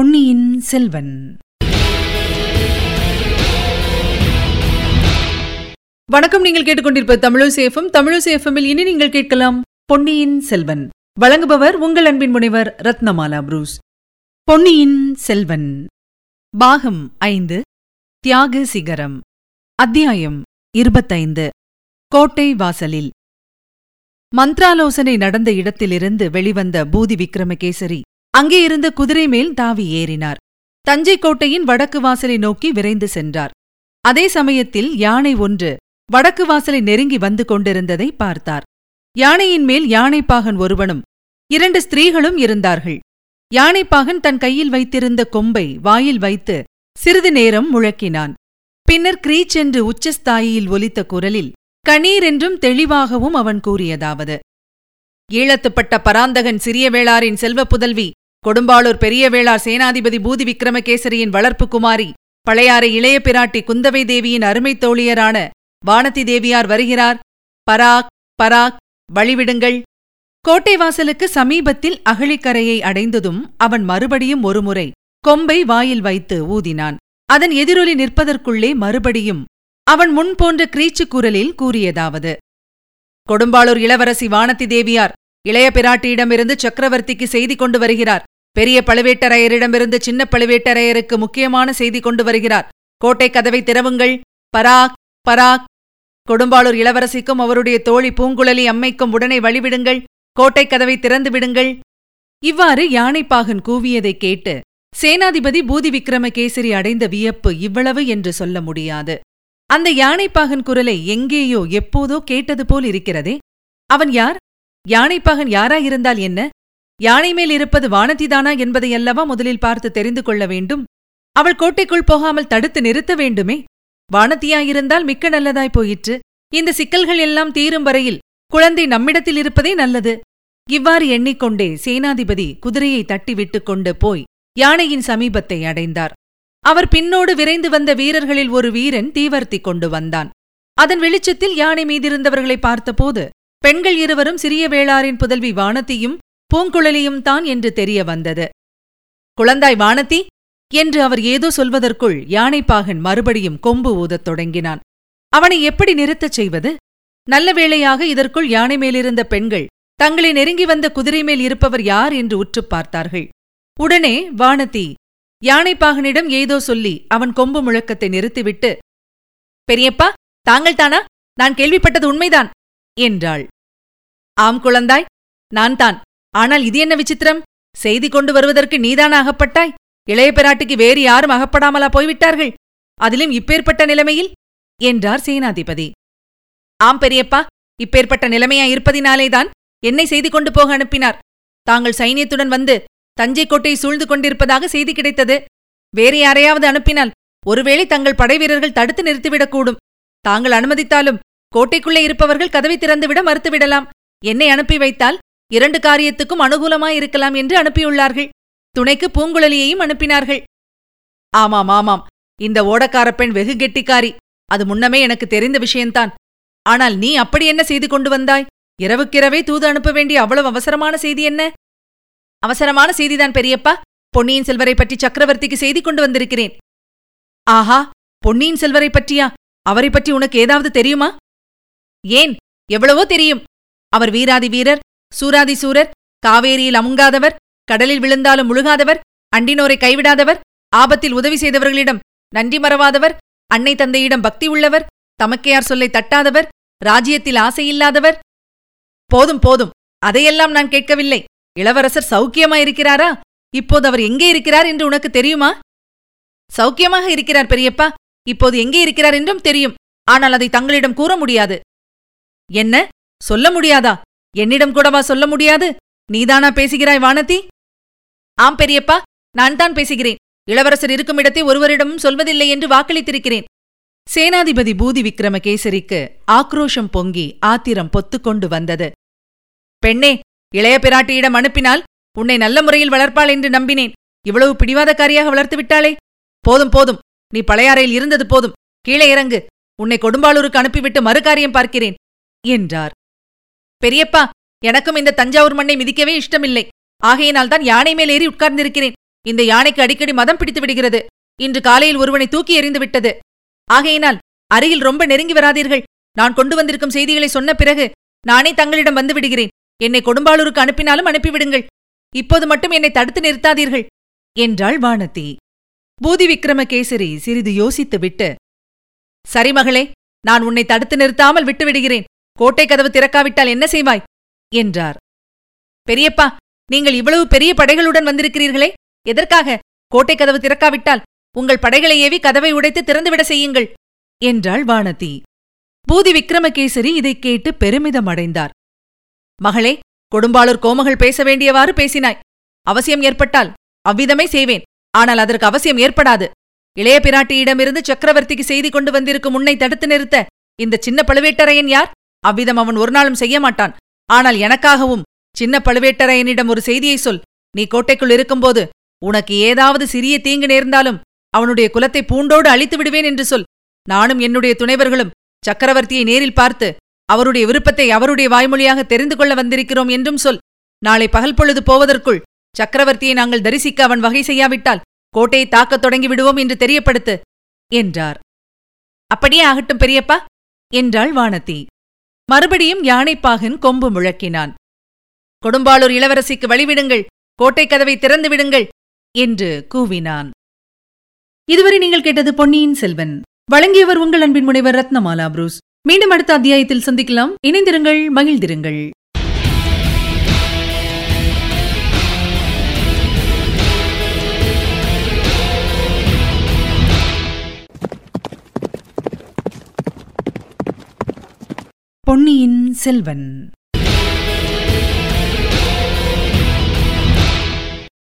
பொன்னியின் செல்வன். வணக்கம் நீங்கள் கேட்டுக்கொண்டிருப்ப தமிழசேஃபம் தமிழசேஃபமில் இனி நீங்கள் கேட்கலாம் பொன்னியின் செல்வன். வழங்குபவர் உங்கள் அன்பின் முனைவர் ரத்னமாலா புரூஸ். பொன்னியின் செல்வன். பாகம் ஐந்து தியாக சிகரம். அத்தியாயம் இருபத்தைந்து கோட்டை வாசலில். மந்த்ராலோசனை நடந்த இடத்திலிருந்து வெளிவந்த பூதி விக்ரமகேசரி அங்கே இருந்த குதிரை மேல் தாவி ஏறினார். தஞ்சை கோட்டையின் வடக்கு வாசலை நோக்கி விரைந்து சென்றார். அதே சமயத்தில் யானை ஒன்று வடக்கு வாசலை நெருங்கி வந்து கொண்டிருந்ததை பார்த்தார். யானையின் மேல் யானைப்பாகன் ஒருவனும் இரண்டு ஸ்திரீகளும் இருந்தார்கள். யானைப்பாகன் தன் கையில் வைத்திருந்த கொம்பை வாயில் வைத்து சிறிது நேரம் முழக்கினான். பின்னர் கிரீச் என்று உச்சஸ்தாயியில் ஒலித்த குரலில் கணீர் என்றும் தெளிவாகவும் அவன் கூறியதாவது. ஈழத்துப்பட்ட பராந்தகன் சிறிய வேளாரின் செல்வ புதல்வி கொடும்பாளூர் பெரிய வேளார் சேனாதிபதி பூதி விக்ரமகேசரியின் வளர்ப்பு குமாரி பழையாறை இளைய பிராட்டி குந்தவை தேவியின் அருமைத் தோழியரான வானதி தேவியார் வருகிறார். பராக் பராக் வழிவிடுங்கள். கோட்டை வாசலுக்கு சமீபத்தில் அகழிக்கரையை அடைந்ததும் அவன் மறுபடியும் ஒருமுறை கொம்பை வாயில் வைத்து ஊதினான். அதன் எதிரொலி நிற்பதற்குள்ளே மறுபடியும் அவன் முன் போன்ற கிரீச்சுக் குரலில் கூறியதாவது கொடும்பாளூர் இளவரசி வானதி தேவியார் இளைய பிராட்டியிடமிருந்து சக்கரவர்த்திக்கு செய்தி கொண்டு வருகிறார். பெரிய பழுவேட்டரையரிடமிருந்து சின்ன பழுவேட்டரையருக்கு முக்கியமான செய்தி கொண்டு வருகிறார். கோட்டை கதவை திறவுங்கள். பராக் பராக். கொடும்பாளூர் இளவரசிக்கும் அவருடைய தோழி பூங்குழலி அம்மைக்கும் உடனே வழிவிடுங்கள். கோட்டை கதவை திறந்து விடுங்கள். இவ்வாறு யானைப்பாகன் கூவியதைக் கேட்டு சேனாதிபதி பூதி விக்ரமகேசரி அடைந்த வியப்பு இவ்வளவு என்று சொல்ல முடியாது. அந்த யானைப்பாகன் குரலை எங்கேயோ எப்போதோ கேட்டது போல் இருக்கிறதே. அவன் யார்? யானைப்பாகன் யாராயிருந்தால் என்ன? யானை மேல் இருப்பது வானதிதானா என்பதையல்லவா முதலில் பார்த்து தெரிந்து கொள்ள வேண்டும்? அவள் கோட்டைக்குள் போகாமல் தடுத்து நிறுத்த வேண்டுமே? வானதியாயிருந்தால் மிக்க நல்லதாய் போயிற்று. இந்த சிக்கல்கள் எல்லாம் தீரும் வரையில் குழந்தை நம்மிடத்தில் இருப்பதே நல்லது. இவ்வாறு எண்ணிக்கொண்டே சேனாதிபதி குதிரையை தட்டி கொண்டு போய் யானையின் சமீபத்தை அடைந்தார். அவர் பின்னோடு விரைந்து வந்த வீரர்களில் ஒரு வீரன் தீவர்த்தி கொண்டு வந்தான். அதன் வெளிச்சத்தில் யானை மீதிருந்தவர்களை பார்த்தபோது பெண்கள் இருவரும் சிறிய வேளாரின் புதல்வி வானத்தியும் பூங்குழலியும் தான் என்று தெரிய வந்தது. குழந்தாய் வானதி! என்று அவர் ஏதோ சொல்வதற்குள் யானைப்பாகன் மறுபடியும் கொம்பு ஊதத் தொடங்கினான். அவனை எப்படி நிறுத்தச் செய்வது? நல்ல வேளையாக இதற்குள் யானை மேலிருந்த பெண்கள் தங்களை நெருங்கி வந்த குதிரை மேல் இருப்பவர் யார் என்று உற்றுப் பார்த்தார்கள். உடனே வானதி யானைப்பாகனிடம் ஏதோ சொல்லி அவன் கொம்பு முழக்கத்தை நிறுத்திவிட்டு பெரியப்பா தாங்கள் தானா? நான் கேள்விப்பட்டது உண்மைதான் என்றாள். ஆம் குழந்தாய் நான் தான். ஆனால் இது என்ன விசித்திரம்? செய்தி கொண்டு வருவதற்கு நீதான அகப்பட்டாய்? இளைய பிராட்டிக்கு வேறு யாரும் அகப்படாமலா போய்விட்டார்கள்? அதிலும் இப்பேற்பட்ட நிலைமையில்? என்றார் சேனாதிபதி. ஆம் பெரியப்பா இப்பேற்பட்ட நிலைமையா இருப்பதினாலேதான் என்னை செய்தி கொண்டு போக அனுப்பினார். தாங்கள் சைனியத்துடன் வந்து தஞ்சை கோட்டை சூழ்ந்து கொண்டிருப்பதாக செய்தி கிடைத்தது. வேறு யாரையாவது அனுப்பினால் ஒருவேளை தங்கள் படைவீரர்கள் தடுத்து நிறுத்திவிடக்கூடும். தாங்கள் அனுமதித்தாலும் கோட்டைக்குள்ளே இருப்பவர்கள் கதவை திறந்துவிட மறுத்துவிடலாம். என்னை அனுப்பி வைத்தால் இரண்டு காரியத்துக்கும் அனுகூலமாயிருக்கலாம் என்று அனுப்பியுள்ளார்கள். துணைக்கு பூங்குழலியையும் அனுப்பினார்கள். ஆமாம் ஆமாம். இந்த ஓடக்கார பெண் வெகு கெட்டிக்காரி. அது முன்னமே எனக்கு தெரிந்த விஷயந்தான் ஆனால் நீ அப்படி என்ன செய்து கொண்டு வந்தாய்? இரவுக்கிரவே தூது அனுப்ப வேண்டிய அவ்வளவு அவசரமான செய்தி என்ன? அவசரமான செய்திதான் பெரியப்பா. பொன்னியின் செல்வரை பற்றி சக்கரவர்த்திக்கு செய்தி கொண்டு வந்திருக்கிறேன். ஆஹா பொன்னியின் செல்வரை பற்றியா? அவரை பற்றி உனக்கு ஏதாவது தெரியுமா? ஏன்? எவ்வளவோ தெரியும். அவர் வீராதி வீரர் சூராதி சூரர் காவேரியில் அமுங்காதவர் கடலில் விழுந்தாலும் முழுகாதவர் அண்டினோரை கைவிடாதவர் ஆபத்தில் உதவி செய்தவர்களிடம் நன்றி மறவாதவர் அன்னை தந்தையிடம் பக்தி உள்ளவர் தமக்கையார் சொல்லை தட்டாதவர் ராஜ்யத்தில் ஆசையில்லாதவர் போதும் போதும். அதையெல்லாம் நான் கேட்கவில்லை. இளவரசர் சௌக்கியமாயிருக்கிறாரா இப்போது அவர் எங்கே இருக்கிறார் என்று உனக்கு தெரியுமா? சௌக்கியமாக இருக்கிறார் பெரியப்பா. இப்போது எங்கே இருக்கிறார் என்றும் தெரியும். ஆனால் அதை தங்களிடம் கூற முடியாது. என்ன? சொல்ல முடியாதா? என்னிடம் கூடவா சொல்ல முடியாது? நீதானா பேசுகிறாய் வானதி? ஆம் பெரியப்பா நான் தான் பேசுகிறேன். இளவரசர் இருக்கும் இடத்தை ஒருவரிடமும் சொல்வதில்லை என்று வாக்களித்திருக்கிறேன். சேனாதிபதி பூதி விக்ரமகேசரிக்கு ஆக்ரோஷம் பொங்கி ஆத்திரம் பொத்துக்கொண்டு வந்தது. பெண்ணே இளைய பிராட்டியிடம் அனுப்பினால் உன்னை நல்ல முறையில் வளர்ப்பாள் என்று நம்பினேன். இவ்வளவு பிடிவாதக்காரியாக வளர்த்து விட்டாளே. போதும் போதும். நீ பழையாறையில் இருந்தது போதும். கீழே இறங்கு. உன்னை கொடும்பாளூருக்கு அனுப்பிவிட்டு மறுகாரியம் பார்க்கிறேன் என்றார். பெரியப்பா எனக்கும் இந்த தஞ்சாவூர் மண்ணை மிதிக்கவே இஷ்டமில்லை. ஆகையினால் தான் யானை மேல் ஏறி உட்கார்ந்திருக்கிறேன். இந்த யானைக்கு அடிக்கடி மதம் பிடித்து விடுகிறது. இன்று காலையில் ஒருவனை தூக்கி எறிந்து விட்டது. ஆகையினால் அருகில் ரொம்ப நெருங்கி வராதீர்கள். நான் கொண்டு வந்திருக்கும் செய்திகளை சொன்ன பிறகு நானே தங்களிடம் வந்து விடுகிறேன். என்னை கொடும்பாளூருக்கு அனுப்பினாலும் அனுப்பிவிடுங்கள் இப்போது மட்டும் என்னை தடுத்து நிறுத்தாதீர்கள். என்றாள் வானதி. பூதி விக்ரமகேசரி சிறிது யோசித்துவிட்டு சரி மகளே நான் உன்னை தடுத்து நிறுத்தாமல் விட்டுவிடுகிறேன் கோட்டை கதவு திறக்காவிட்டால் என்ன செய்வாய்? என்றார். பெரியப்பா நீங்கள் இவ்வளவு பெரிய படைகளுடன் வந்திருக்கிறீர்களே எதற்காக? கோட்டை கதவு திறக்காவிட்டால் உங்கள் படைகளை ஏவி கதவை உடைத்து திறந்துவிட செய்யுங்கள் என்றாள் வானதி. பூதி விக்ரமகேசரி இதைக் கேட்டு பெருமிதம் அடைந்தார் மகளே கொடும்பாளூர் கோமகள் பேச வேண்டியவாறு பேசினாய். அவசியம் ஏற்பட்டால் அவ்விதமே செய்வேன் ஆனால் அதற்கு அவசியம் ஏற்படாது. இளைய பிராட்டியிடமிருந்து சக்கரவர்த்திக்கு செய்தி கொண்டு வந்திருக்கும் உன்னை தடுத்து நிறுத்த இந்த சின்ன பழுவேட்டரையன் யார்? அவ்விதம் அவன் ஒரு நாளும் செய்ய மாட்டான். ஆனால் எனக்காகவும் சின்ன பழுவேட்டரையனிடம் ஒரு செய்தியை சொல். நீ கோட்டைக்குள் இருக்கும்போது உனக்கு ஏதாவது சிறிய தீங்கு நேர்ந்தாலும் அவனுடைய குலத்தை பூண்டோடு அழித்து விடுவேன் என்று சொல். நானும் என்னுடைய துணைவர்களும் சக்கரவர்த்தியை நேரில் பார்த்து அவருடைய விருப்பத்தை அவருடைய வாய்மொழியாக தெரிந்து கொள்ள வந்திருக்கிறோம் என்றும் சொல். நாளை பகல் பொழுது போவதற்குள் சக்கரவர்த்தியை நாங்கள் தரிசிக்க அவன் வகை செய்யாவிட்டால் கோட்டையை தாக்கத் தொடங்கி விடுவோம் என்று தெரியப்படுத்து என்றார். அப்படியே ஆகட்டும் பெரியப்பா என்றாள் வானதி. மறுபடியும் யானைப்பாகன் கொம்பு முழக்கினான். கொடும்பாளூர் இளவரசிக்கு வழிவிடுங்கள் கோட்டை கதவை திறந்து விடுங்கள் என்று கூவினான். இதுவரை நீங்கள் கேட்டது பொன்னியின் செல்வன். வழங்கியவர் உங்கள் அன்பின் முனைவர் ரத்னமாலா புரூஸ். மீண்டும் அடுத்த அத்தியாயத்தில் சந்திக்கலாம். இணைந்திருங்கள் மகிழ்ந்திருங்கள். பொன்னியின் செல்வன்.